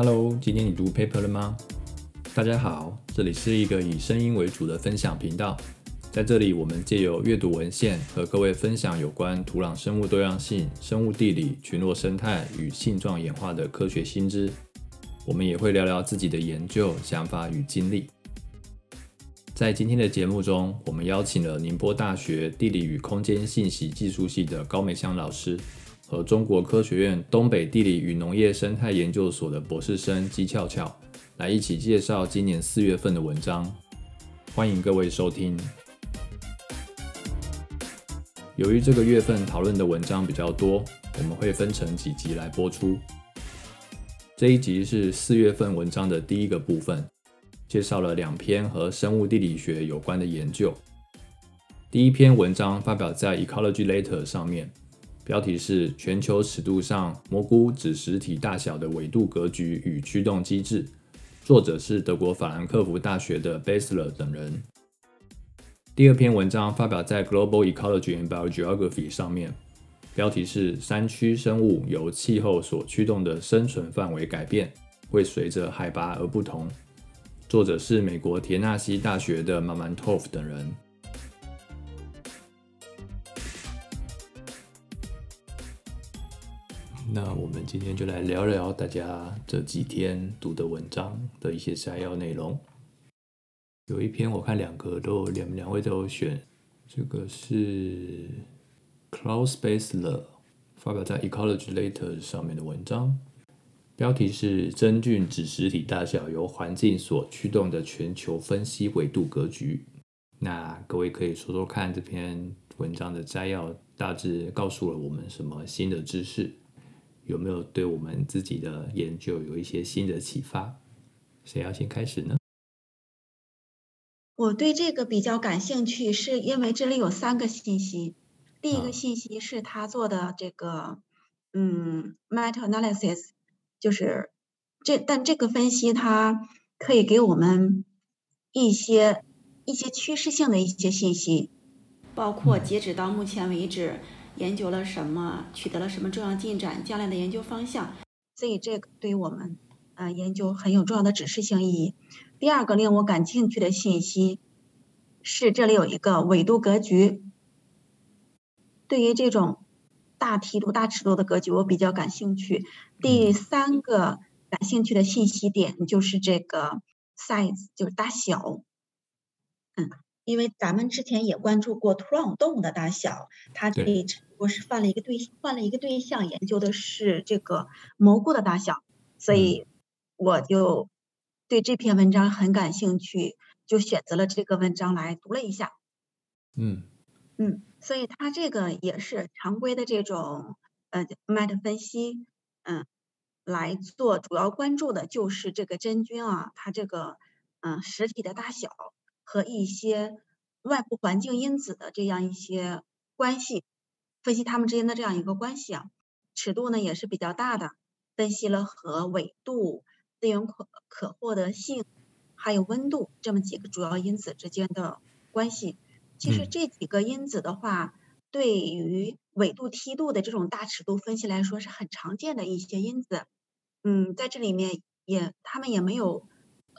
Hello，今天你读 paper 了吗？大家好，这里是一个以声音为主的分享频道，在这里我们借由阅读文献和各位分享有关土壤生物多样性、生物地理、群落生态与性状演化的科学新知。我们也会聊聊自己的研究想法与经历。在今天的节目中，我们邀请了宁波大学地理与空间信息技术系的高美香老师。和中国科学院东北地理与农业生态研究所的博士生姬俏俏来一起介绍今年四月份的文章，欢迎各位收听。由于这个月份讨论的文章比较多，我们会分成几集来播出。这一集是四月份文章的第一个部分，介绍了两篇和生物地理学有关的研究。第一篇文章发表在《Ecology Later》上面。标题是全球尺度上蘑菇指实体大小的纬度格局与驱动机制，作者是德国法兰克福大学的 Basler 等人。第二篇文章发表在 Global Ecology and Biogeography 上面，标题是山区生物由气候所驱动的生存范围改变会随着海拔而不同，作者是美国田纳西大学的 Mamantov 等人。那我们今天就来聊聊大家这几天读的文章的一些摘要内容。有一篇我看两个都两两位都有选，这个是 Klaus Basler 发表在 Ecology Later 上面的文章，标题是真菌指实体大小由环境所驱动的全球分析维度格局。那各位可以说说看这篇文章的摘要大致告诉了我们什么新的知识？有没有对我们自己的研究有一些新的启发？谁要先开始呢？我对这个比较感兴趣，是因为这里有三个信息。第一个信息是他做的这个，嗯，meta analysis，就是这，但这个分析它可以给我们一些一些趋势性的一些信息，包括截止到目前为止。研究了什么？取得了什么重要进展？将来的研究方向，所以这个对于我们呃研究很有重要的指示性意义。第二个令我感兴趣的信息是这里有一个纬度格局。对于这种大梯度、大尺度的格局，我比较感兴趣。第三个感兴趣的信息点就是这个 size，就是大小。嗯。因为咱们之前也关注过土壤动物的大小，它这里只不过是换了一个对换了一个对象，研究的是这个蘑菇的大小，所以我就对这篇文章很感兴趣，就选择了这个文章来读了一下。嗯嗯，所以它这个也是常规的这种呃 meta 分析，嗯，来做主要关注的就是这个真菌啊，它这个嗯实体的大小。和一些外部环境因子的这样一些关系，分析它们之间的这样一个关系啊，尺度呢也是比较大的，分析了和纬度、资源可可获得性，还有温度这么几个主要因子之间的关系。其实这几个因子的话，对于纬度梯度的这种大尺度分析来说是很常见的一些因子。嗯，在这里面也他们也没有。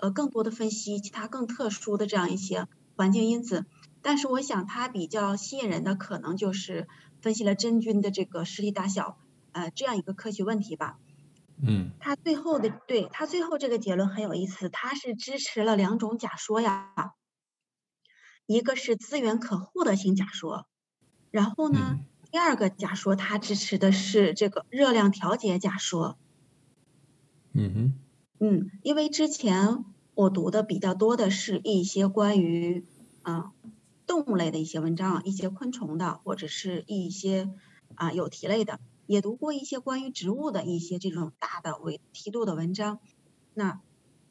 呃，更多的分析其他更特殊的这样一些环境因子，但是我想它比较吸引人的可能就是分析了真菌的这个实体大小，呃，这样一个科学问题吧。嗯。它最后的对它最后这个结论很有意思，它是支持了两种假说呀，一个是资源可获得性假说，然后呢，第二个假说它支持的是这个热量调节假说。嗯哼。嗯，因为之前我读的比较多的是一些关于啊动物类的一些文章，一些昆虫的，或者是一些啊有蹄类的，也读过一些关于植物的一些这种大的维梯度的文章。那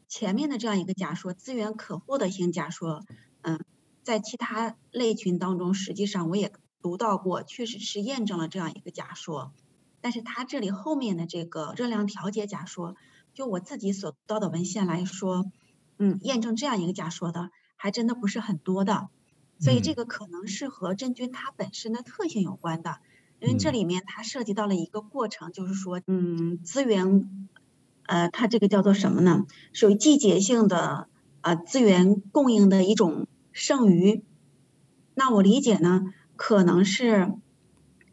前面的这样一个假说，资源可获得性假说，嗯，在其他类群当中，实际上我也读到过，确实是验证了这样一个假说。但是它这里后面的这个热量调节假说。就我自己所读到的文献来说，嗯，验证这样一个假说的还真的不是很多的，所以这个可能是和真菌它本身的特性有关的，因为这里面它涉及到了一个过程，就是说，嗯，资源呃，它这个叫做什么呢？属于季节性的呃资源供应的一种剩余。那我理解呢，可能是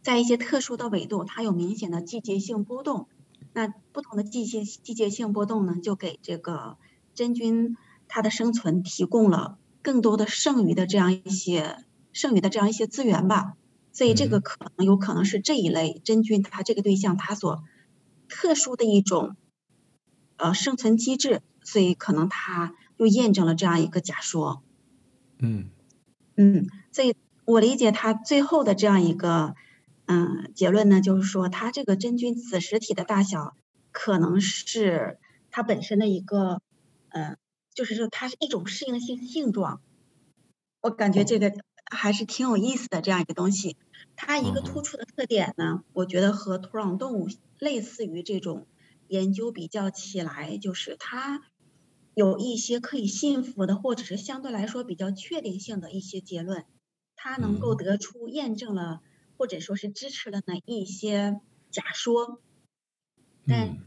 在一些特殊的纬度，它有明显的季节性波动。那不同的季节季节性波动呢，就给这个真菌它的生存提供了更多的剩余的这样一些剩余的这样一些资源吧。所以这个可能有可能是这一类真菌它这个对象它所特殊的一种。呃，生存机制，所以可能它又验证了这样一个假说。嗯嗯，所以我理解它最后的这样一个嗯结论呢，就是说它这个真菌子实体的大小可能是它本身的一个嗯，就是说它是一种适应性性状。我感觉这个还是挺有意思的这样一个东西。它一个突出的特点呢，我觉得和土壤动物类似于这种。研究比较起来，就是它有一些可以信服的，或者是相对来说比较确定性的一些结论，它能够得出验证了，或者说是支持了哪一些假说。但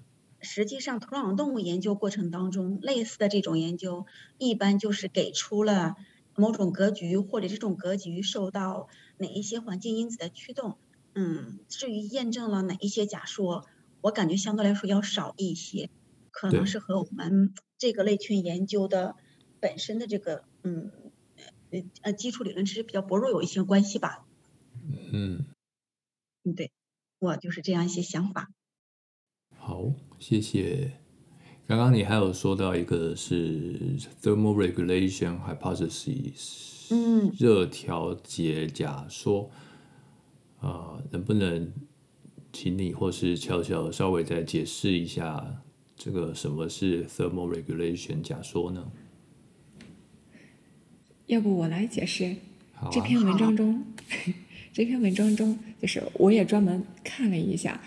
实际上，土壤动物研究过程当中，类似的这种研究，一般就是给出了某种格局，或者这种格局受到哪一些环境因子的驱动。嗯，至于验证了哪一些假说。我感觉相对来说要少一些，可能是和我们这个类群研究的本身的这个嗯呃呃基础理论知识比较薄弱有一些关系吧。嗯嗯，对，我就是这样一些想法。好，谢谢。刚刚你还有说到一个是 thermoregulation hypothesis，嗯，热调节假说，啊，能不能？请你或是悄悄稍微再解释一下，这个什么是 thermoregulation 假说呢？要不我来解释。这篇文章中，这篇文章中，就是我也专门看了一下，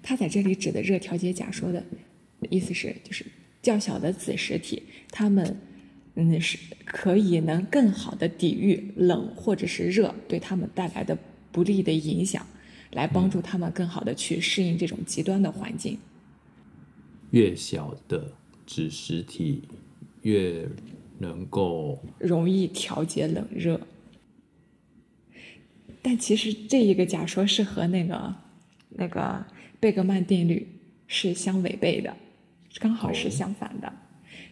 他在这里指的热调节假说的意思是，就是较小的子实体，它们嗯是可以能更好的抵御冷或者是热对它们带来的不利的影响。来帮助他们更好的去适应这种极端的环境。越小的子实体越能够容易调节冷热，但其实这一个假说是和那个那个贝格曼定律是相违背的，刚好是相反的。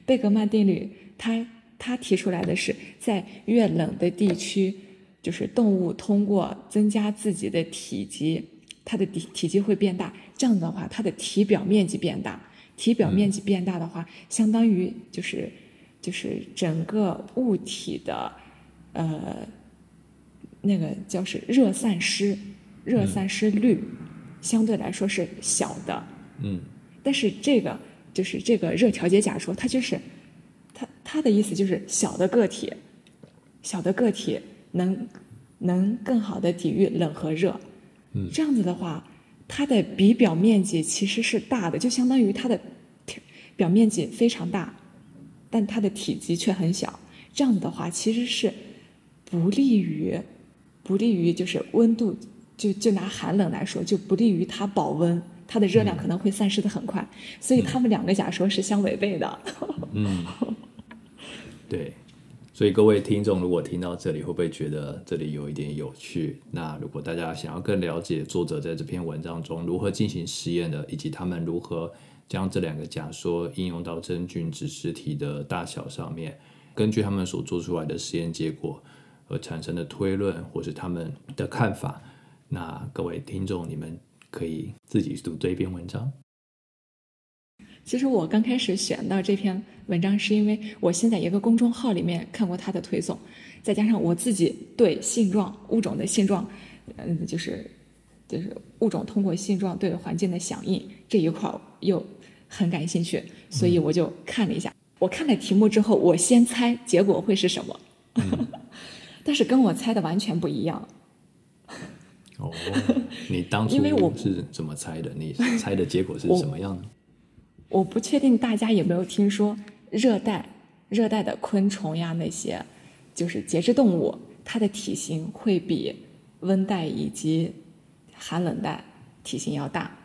贝格曼定律，它它提出来的是在越冷的地区。就是动物通过增加自己的体积，它的体体积会变大。这样的话，它的体表面积变大。体表面积变大的话，相当于就是就是整个物体的呃那个叫是热散失，热散失率相对来说是小的。嗯。但是这个就是这个热调节假说，它就是它它的意思就是小的个体，小的个体。能能更好的抵御冷和热，嗯，这样子的话，它的比表面积其实是大的，就相当于它的表面积非常大，但它的体积却很小。这样子的话，其实是不利于不利于就是温度，就就拿寒冷来说，就不利于它保温，它的热量可能会散失的很快。所以他们两个假说是相违背的。嗯，对。所以各位听众，如果听到这里，会不会觉得这里有一点有趣？那如果大家想要更了解作者在这篇文章中如何进行实验的，以及他们如何将这两个假说应用到真菌子实体的大小上面，根据他们所做出来的实验结果而产生的推论，或是他们的看法，那各位听众，你们可以自己读这一篇文章。其实我刚开始选到这篇文章，是因为我先在一个公众号里面看过他的推送，再加上我自己对性状物种的性状，嗯，就是就是物种通过性状对环境的响应这一块又很感兴趣，所以我就看了一下。我看了题目之后，我先猜结果会是什么，但是跟我猜的完全不一样。哦，你当初是怎么猜的？你猜的结果是什么样的？我不确定大家有没有听说，热带热带的昆虫呀，那些就是节肢动物，它的体型会比温带以及寒冷带体型要大。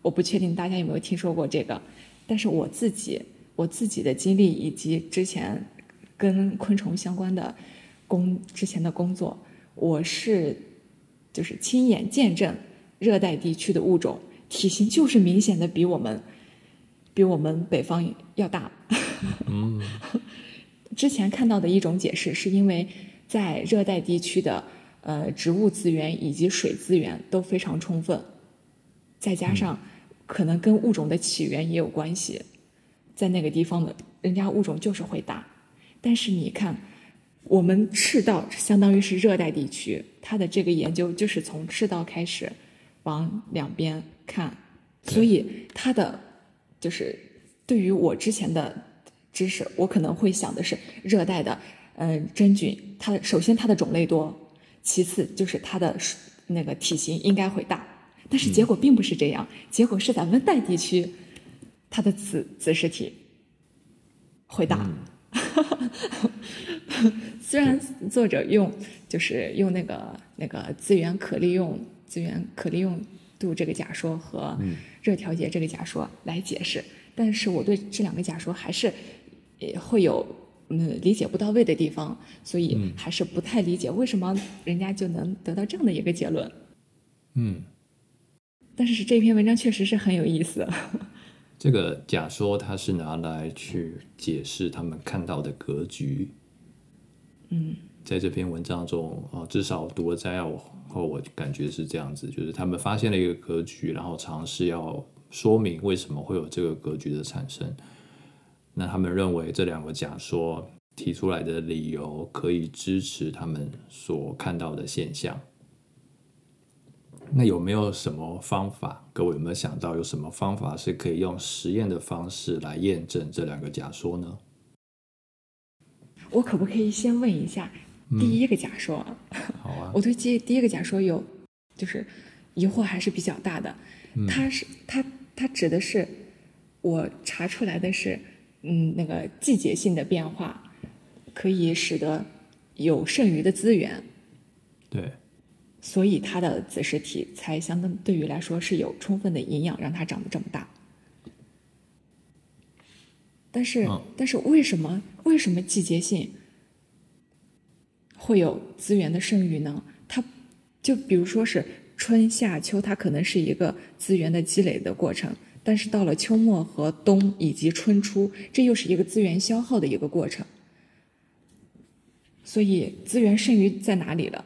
我不确定大家有没有听说过这个，但是我自己我自己的经历以及之前跟昆虫相关的工之前的工作，我是就是亲眼见证热带地区的物种体型就是明显的比我们比我们北方要大。嗯，之前看到的一种解释是因为在热带地区的呃植物资源以及水资源都非常充分，再加上可能跟物种的起源也有关系，在那个地方的人家物种就是会大。但是你看，我们赤道相当于是热带地区，它的这个研究就是从赤道开始往两边看，所以它的就是对于我之前的知识，我可能会想的是热带的，嗯、真菌，它的首先它的种类多，其次就是它的那个体型应该会大，但是结果并不是这样，结果是在温带地区，它的子子实体会大。虽然作者用就是用那个那个资源可利用资源可利用度这个假说和热调节这个假说来解释，但是我对这两个假说还是也会有嗯理解不到位的地方，所以还是不太理解为什么人家就能得到这样的一个结论。嗯，但是这篇文章确实是很有意思。这个假说它是拿来去解释他们看到的格局。嗯，在这篇文章中，哦，至少读了摘要后，我感觉是这样子，就是他们发现了一个格局，然后尝试要说明为什么会有这个格局的产生。那他们认为这两个假说提出来的理由可以支持他们所看到的现象。那有没有什么方法？各位有没有想到有什么方法是可以用实验的方式来验证这两个假说呢？我可不可以先问一下第一个假说？好啊 我，对第第一个假说有就是疑惑还是比较大的。它是它它指的是我查出来的是嗯那个季节性的变化可以使得有剩余的资源，对，所以它的子实体才相当对于来说是有充分的营养，让它长得这么大。但是，嗯但是为什么为什么季节性会有资源的剩余呢？它就比如说是春夏秋，它可能是一个资源的积累的过程，但是到了秋末和冬以及春初，这又是一个资源消耗的一个过程。所以资源剩余在哪里了？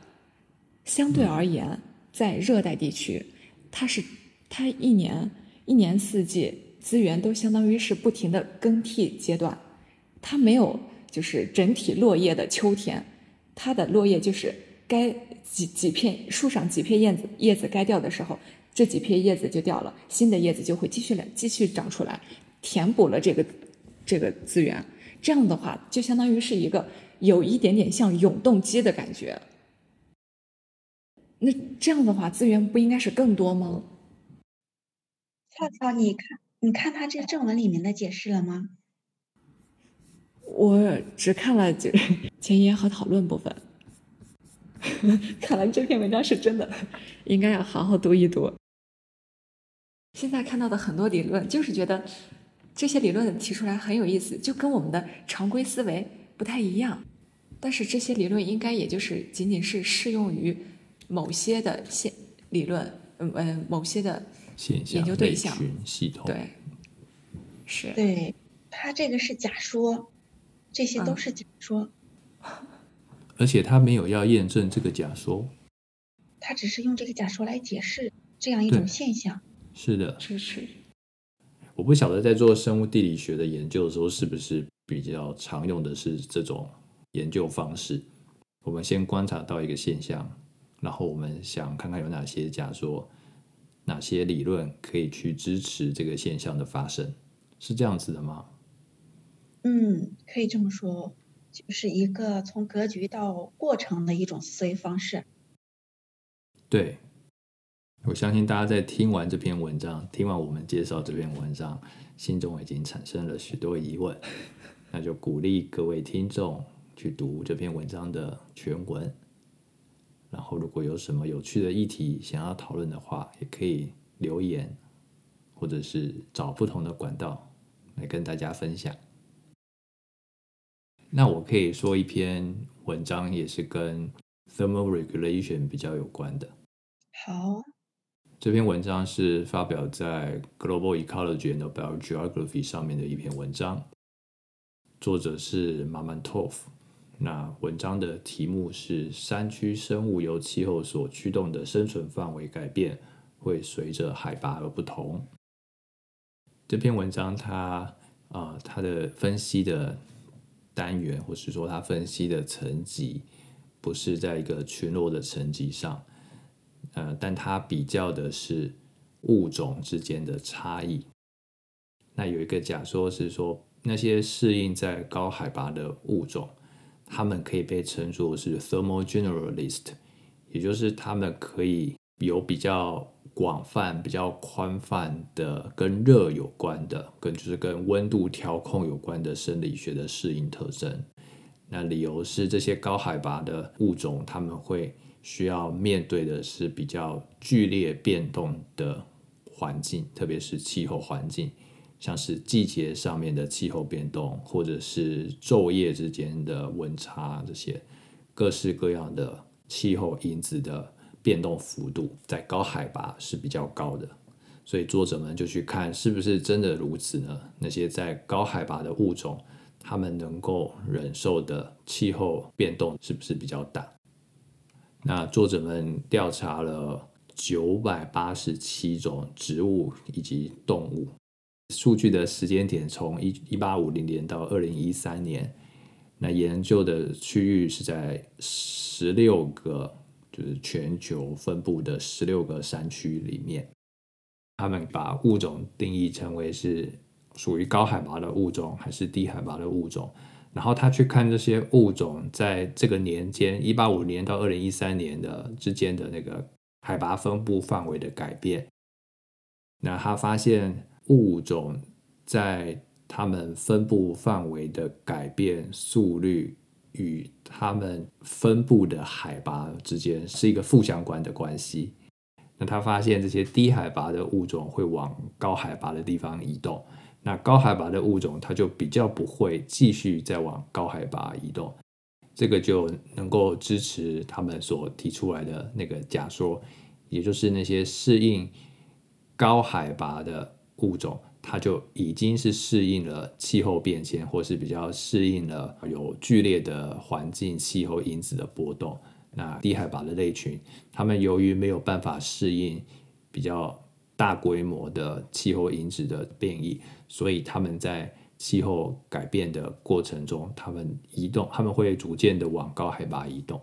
相对而言，在热带地区，它是它一年一年四季资源都相当于是不停的更替阶段，它没有就是整体落叶的秋天，它的落叶就是该几几片树上几片叶子叶子该掉的时候，这几片叶子就掉了，新的叶子就会继续来继续长出来，填补了这个这个资源。这样的话，就相当于是一个有一点点像永动机的感觉。那这样的话，资源不应该是更多吗？跳跳，你看，你看他这正文里面的解释了吗？我只看了就是前言和讨论部分，看来这篇文章是真的，应该要好好读一读。现在看到的很多理论，就是觉得这些理论提出来很有意思，就跟我们的常规思维不太一样。但是这些理论应该也就是仅仅是适用于某些的现理论，嗯嗯，某些的现象研究对象群系统，对，是对，他这个是假说，这些都嗯是假说，而且他没有要验证这个假说。他只是用这个假说来解释这样一种现象。是的，支持。我不晓得在做生物地理学的研究的时候，是不是比较常用的是这种研究方式。我们先观察到一个现象，然后我们想看看有哪些假说、哪些理论可以去支持这个现象的发生，是这样子的吗？嗯，可以这么说，就是一个从格局到过程的一种思维方式。对，我相信大家在听完这篇文章，听完我们介绍这篇文章，心中已经产生了许多疑问，那就鼓励各位听众去读这篇文章的全文。然后，如果有什么有趣的议题想要讨论的话，也可以留言，或者是找不同的管道来跟大家分享。那我可以说一篇文章，也是跟 thermal regulation 比较有关的。好，这篇文章是发表在 Global Ecology and Biogeography 上面的一篇文章，作者是 Mamantov。那文章的题目是“山区生物由气候所驱动的生存范围改变，会随着海拔而不同”。这篇文章它啊，它的分析的。单元，或是说它分析的层级，不是在一个群落的层级上，呃，但它比较的是物种之间的差异。那有一个假说是说，那些适应在高海拔的物种，它们可以被称作是 thermal generalist，也就是它们可以有比较。广泛、比较宽泛的跟热有关的，跟就是跟温度调控有关的生理学的适应特征。那理由是这些高海拔的物种，他们会需要面对的是比较剧烈变动的环境，特别是气候环境，像是季节上面的气候变动，或者是昼夜之间的温差，这些各式各样的气候因子的。变动幅度在高海拔是比较高的，所以作者们就去看是不是真的如此呢？那些在高海拔的物种，它们能够忍受的气候变动是不是比较大？那作者们调查了九百八十七种植物以及动物，数据的时间点从一一八五零年到二零一三年，那研究的区域是在十六个。就是全球分布的十六个山区里面，他们把物种定义成为是属于高海拔的物种还是低海拔的物种，然后他去看这些物种在这个年间一八五年到二零一三年的之间的那个海拔分布范围的改变，那他发现物种在它们分布范围的改变速率。与它们分布的海拔之间是一个负相关的关系。那他发现这些低海拔的物种会往高海拔的地方移动，那高海拔的物种它就比较不会继续再往高海拔移动。这个就能够支持他们所提出来的那个假说，也就是那些适应高海拔的物种。它就已经是适应了气候变迁，或是比较适应了有剧烈的环境气候因子的波动。那低海拔的类群，它们由于没有办法适应比较大规模的气候因子的变异，所以他们在气候改变的过程中，他们移动，他们会逐渐的往高海拔移动。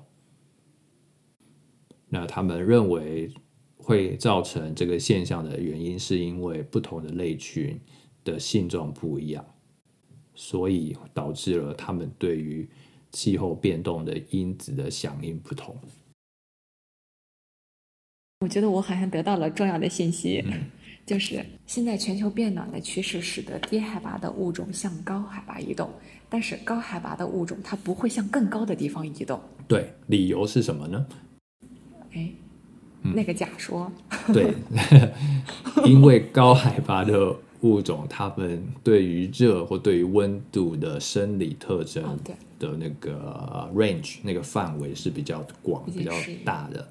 那他们认为。会造成这个现象的原因，是因为不同的类群的性状不一样，所以导致了它们对于气候变动的因子的响应不同。我觉得我好像得到了重要的信息，就是现在全球变暖的趋势使得低海拔的物种向高海拔移动，但是高海拔的物种它不会向更高的地方移动。对，理由是什么呢？哎。那个假说，对，因为高海拔的物种，它们对于热或对于温度的生理特征的那个 range 那个范围是比较广、比较大的，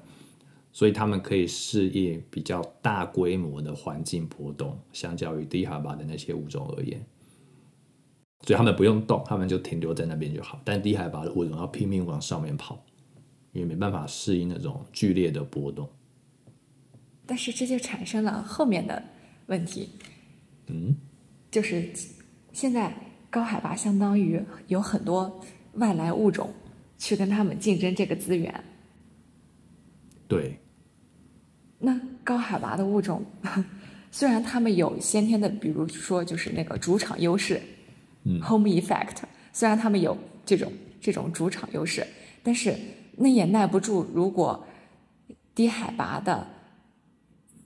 所以它们可以适应比较大规模的环境波动，相较于低海拔的那些物种而言，所以他们不用动，他们就停留在那边就好。但低海拔的物种要拼命往上面跑，因为没办法适应那种剧烈的波动。但是这就产生了后面的问题，嗯，就是现在高海拔相当于有很多外来物种去跟他们竞争这个资源，对。那高海拔的物种虽然他们有先天的，比如说就是那个主场优势，嗯，home effect，虽然他们有这种这种主场优势，但是那也耐不住如果低海拔的。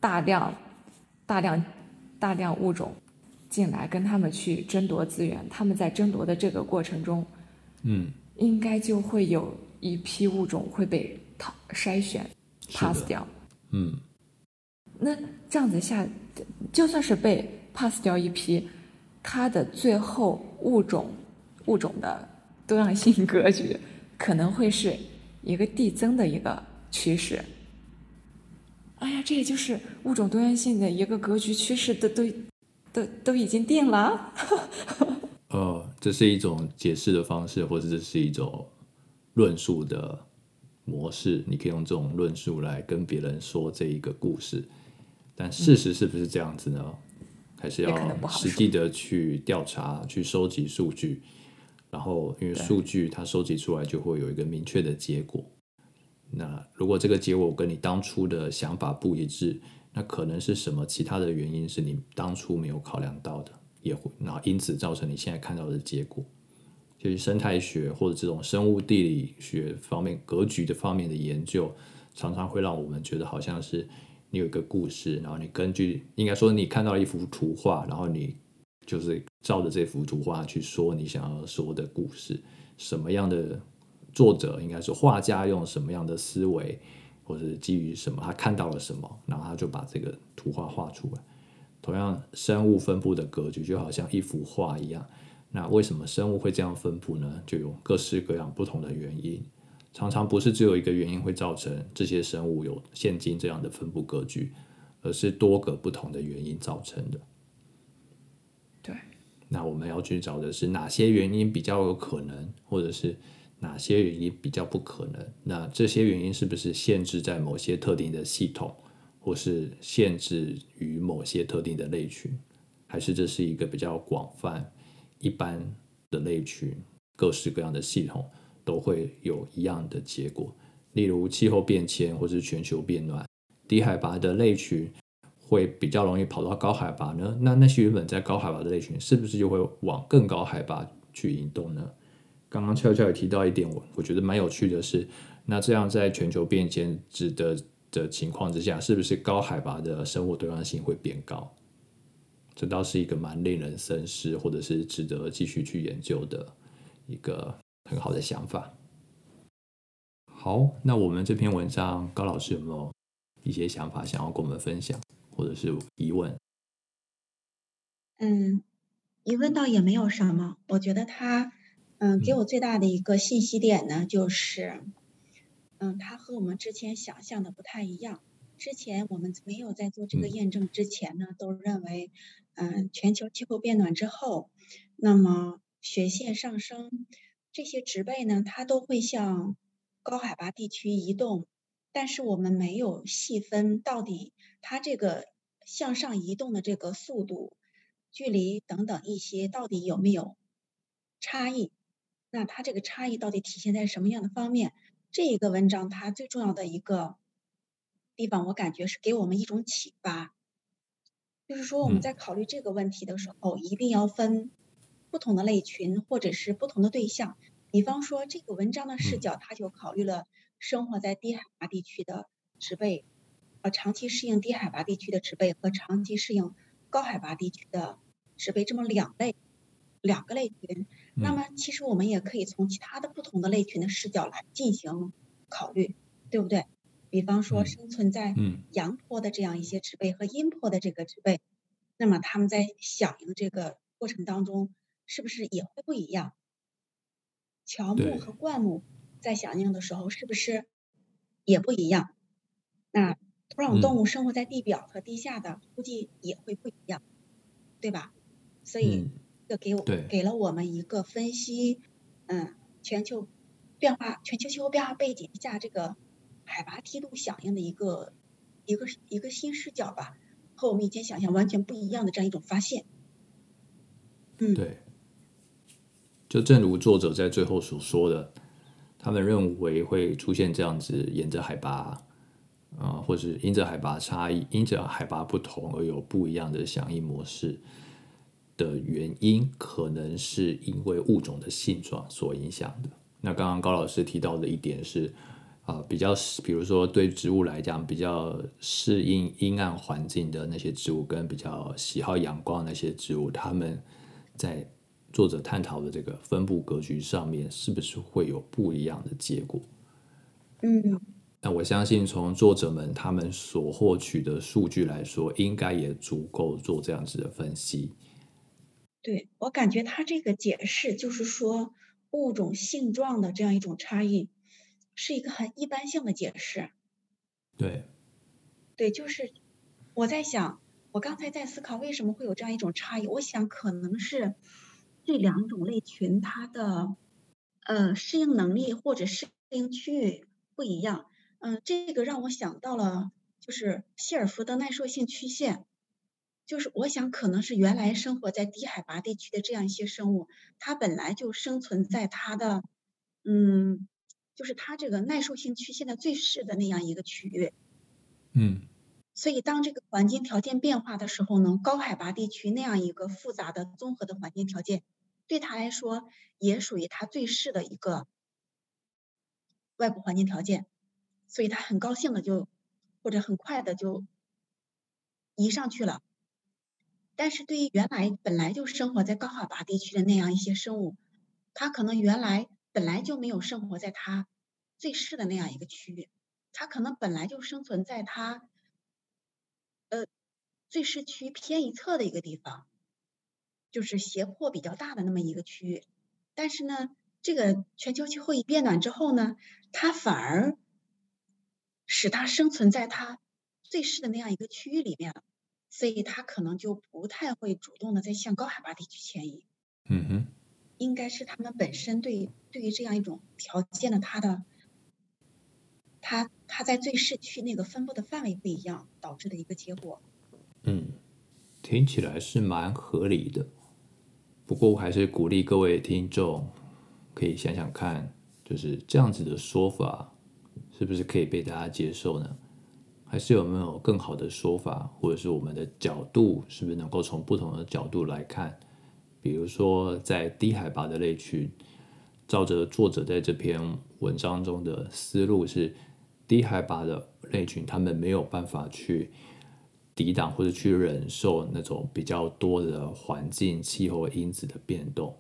大量、大量、大量物种进来跟他们去争夺资源，他们在争夺的这个过程中，嗯，应该就会有一批物种会被淘筛选 pass 掉，嗯，那这样子下，就算是被 pass 掉一批，它的最后物种物种的多样性格局可能会是一个递增的一个趋势。哎呀，这也就是物种多样性的一个格局趋势都都都都已经定了。呃，这是一种解释的方式，或者这是一种论述的模式。你可以用这种论述来跟别人说这一个故事，但事实是不是这样子呢？还是要实际的去调查、去收集数据，然后因为数据它收集出来就会有一个明确的结果。那如果这个结果跟你当初的想法不一致，那可能是什么其他的原因是你当初没有考量到的？也会，然后因此造成你现在看到的结果，就是生态学或者这种生物地理学方面格局的方面的研究，常常会让我们觉得好像是你有一个故事，然后你根据应该说你看到了一幅图画，然后你就是照着这幅图画去说你想要说的故事，什么样的作者应该是画家用什么样的思维，或者基于什么他看到了什么，然后他就把这个图画画出来。同样，生物分布的格局就好像一幅画一样。那为什么生物会这样分布呢？就有各式各样不同的原因。常常不是只有一个原因会造成这些生物有现今这样的分布格局，而是多个不同的原因造成的。对。那我们要去找的是哪些原因比较有可能，或者是哪些原因比较不可能？那这些原因是不是限制在某些特定的系统？或是限制于某些特定的类群，还是这是一个比较广泛、一般的类群，各式各样的系统都会有一样的结果。例如气候变迁或是全球变暖，低海拔的类群会比较容易跑到高海拔呢？那那些原本在高海拔的类群，是不是就会往更高海拔去移动呢？刚刚悄悄也提到一点，我我觉得蛮有趣的是，那这样在全球变迁指的。的情况之下，是不是高海拔的生物多样性会变高？这倒是一个蛮令人深思，或者是值得继续去研究的一个很好的想法。好，那我们这篇文章，高老师有没有一些想法想要跟我们分享，或者是疑问？嗯，疑问倒也没有什么。我觉得他，嗯，给我最大的一个信息点呢，就是。嗯，它和我们之前想象的不太一样。之前我们没有在做这个验证之前呢，都认为，嗯，全球气候变暖之后，那么雪线上升，这些植被呢，它都会向高海拔地区移动。但是我们没有细分到底它这个向上移动的这个速度、距离等等一些到底有没有差异？那它这个差异到底体现在什么样的方面？这一个文章，它最重要的一个地方，我感觉是给我们一种启发，就是说我们在考虑这个问题的时候，一定要分不同的类群或者是不同的对象。比方说，这个文章的视角，它就考虑了生活在低海拔地区的植被，呃，长期适应低海拔地区的植被和长期适应高海拔地区的植被这么两类。两个类群，那么其实我们也可以从其他的不同的类群的视角来进行考虑，对不对？比方说生存在阳坡的这样一些植被和阴坡的这个植被，那么他们在响应这个过程当中，是不是也会不一样？乔木和灌木在响应的时候，是不是也不一样？那土壤动物生活在地表和地下的，估计也会不一样，对吧？所以。就给我给了我们一个分析，嗯，全球变化、全球气候变化背景下这个海拔梯度响应的一个一个一个新视角吧，和我们以前想象完全不一样的这样一种发现。嗯，对，就正如作者在最后所说的，他们认为会出现这样子沿着海拔，啊，或是因着海拔差异、因着海拔不同而有不一样的响应模式。的原因可能是因为物种的性状所影响的。那刚刚高老师提到的一点是，啊，比较比如说对植物来讲比较适应阴暗环境的那些植物，跟比较喜好阳光那些植物，他们在作者探讨的这个分布格局上面，是不是会有不一样的结果？嗯，那我相信从作者们他们所获取的数据来说，应该也足够做这样子的分析。对我感觉他这个解释就是说物种性状的这样一种差异，是一个很一般性的解释。对，对，就是我在想，我刚才在思考为什么会有这样一种差异，我想可能是这两种类群它的呃适应能力或者适应区域不一样。嗯，这个让我想到了就是希尔福的耐受性曲线。就是我想，可能是原来生活在低海拔地区的这样一些生物，它本来就生存在它的，嗯，就是它这个耐受性曲线的最适的那样一个区域。嗯。所以，当这个环境条件变化的时候呢，高海拔地区那样一个复杂的综合的环境条件，对它来说也属于它最适的一个外部环境条件，所以它很高兴的就，或者很快的就移上去了。但是对于原来本来就生活在高海拔地区的那样一些生物，它可能原来本来就没有生活在它最适的那样一个区域，它可能本来就生存在它呃最适区偏一侧的一个地方，就是斜坡比较大的那么一个区域。但是呢，这个全球气候一变暖之后呢，它反而使它生存在它最适的那样一个区域里面了。所以它可能就不太会主动的再向高海拔地区迁移。嗯哼，应该是他们本身对对于这样一种条件的它的，它它在最市区那个分布的范围不一样导致的一个结果。嗯，听起来是蛮合理的。不过我还是鼓励各位听众可以想想看，就是这样子的说法是不是可以被大家接受呢？还是有没有更好的说法，或者是我们的角度是不是能够从不同的角度来看？比如说，在低海拔的类群，照着作者在这篇文章中的思路是，低海拔的类群他们没有办法去抵挡或者去忍受那种比较多的环境气候因子的变动。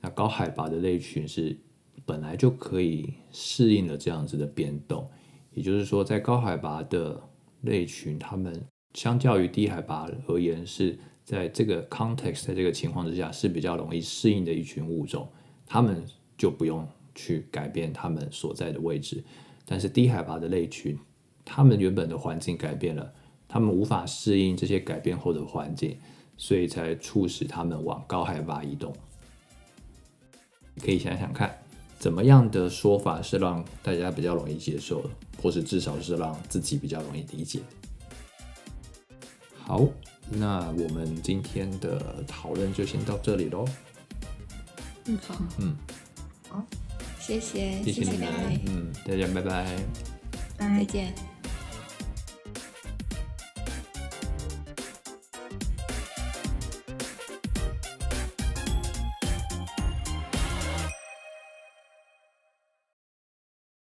那高海拔的类群是本来就可以适应了这样子的变动，也就是说，在高海拔的类群，他们相较于低海拔而言，是在这个 context，在这个情况之下是比较容易适应的一群物种，他们就不用去改变他们所在的位置。但是低海拔的类群，他们原本的环境改变了，他们无法适应这些改变后的环境，所以才促使他们往高海拔移动。可以想想看，怎么样的说法是让大家比较容易接受的？或是至少是让自己比较容易理解。好，那我们今天的讨论就先到这里喽。嗯，好。嗯，好，谢谢，谢谢你们。嗯，大家拜拜。再见。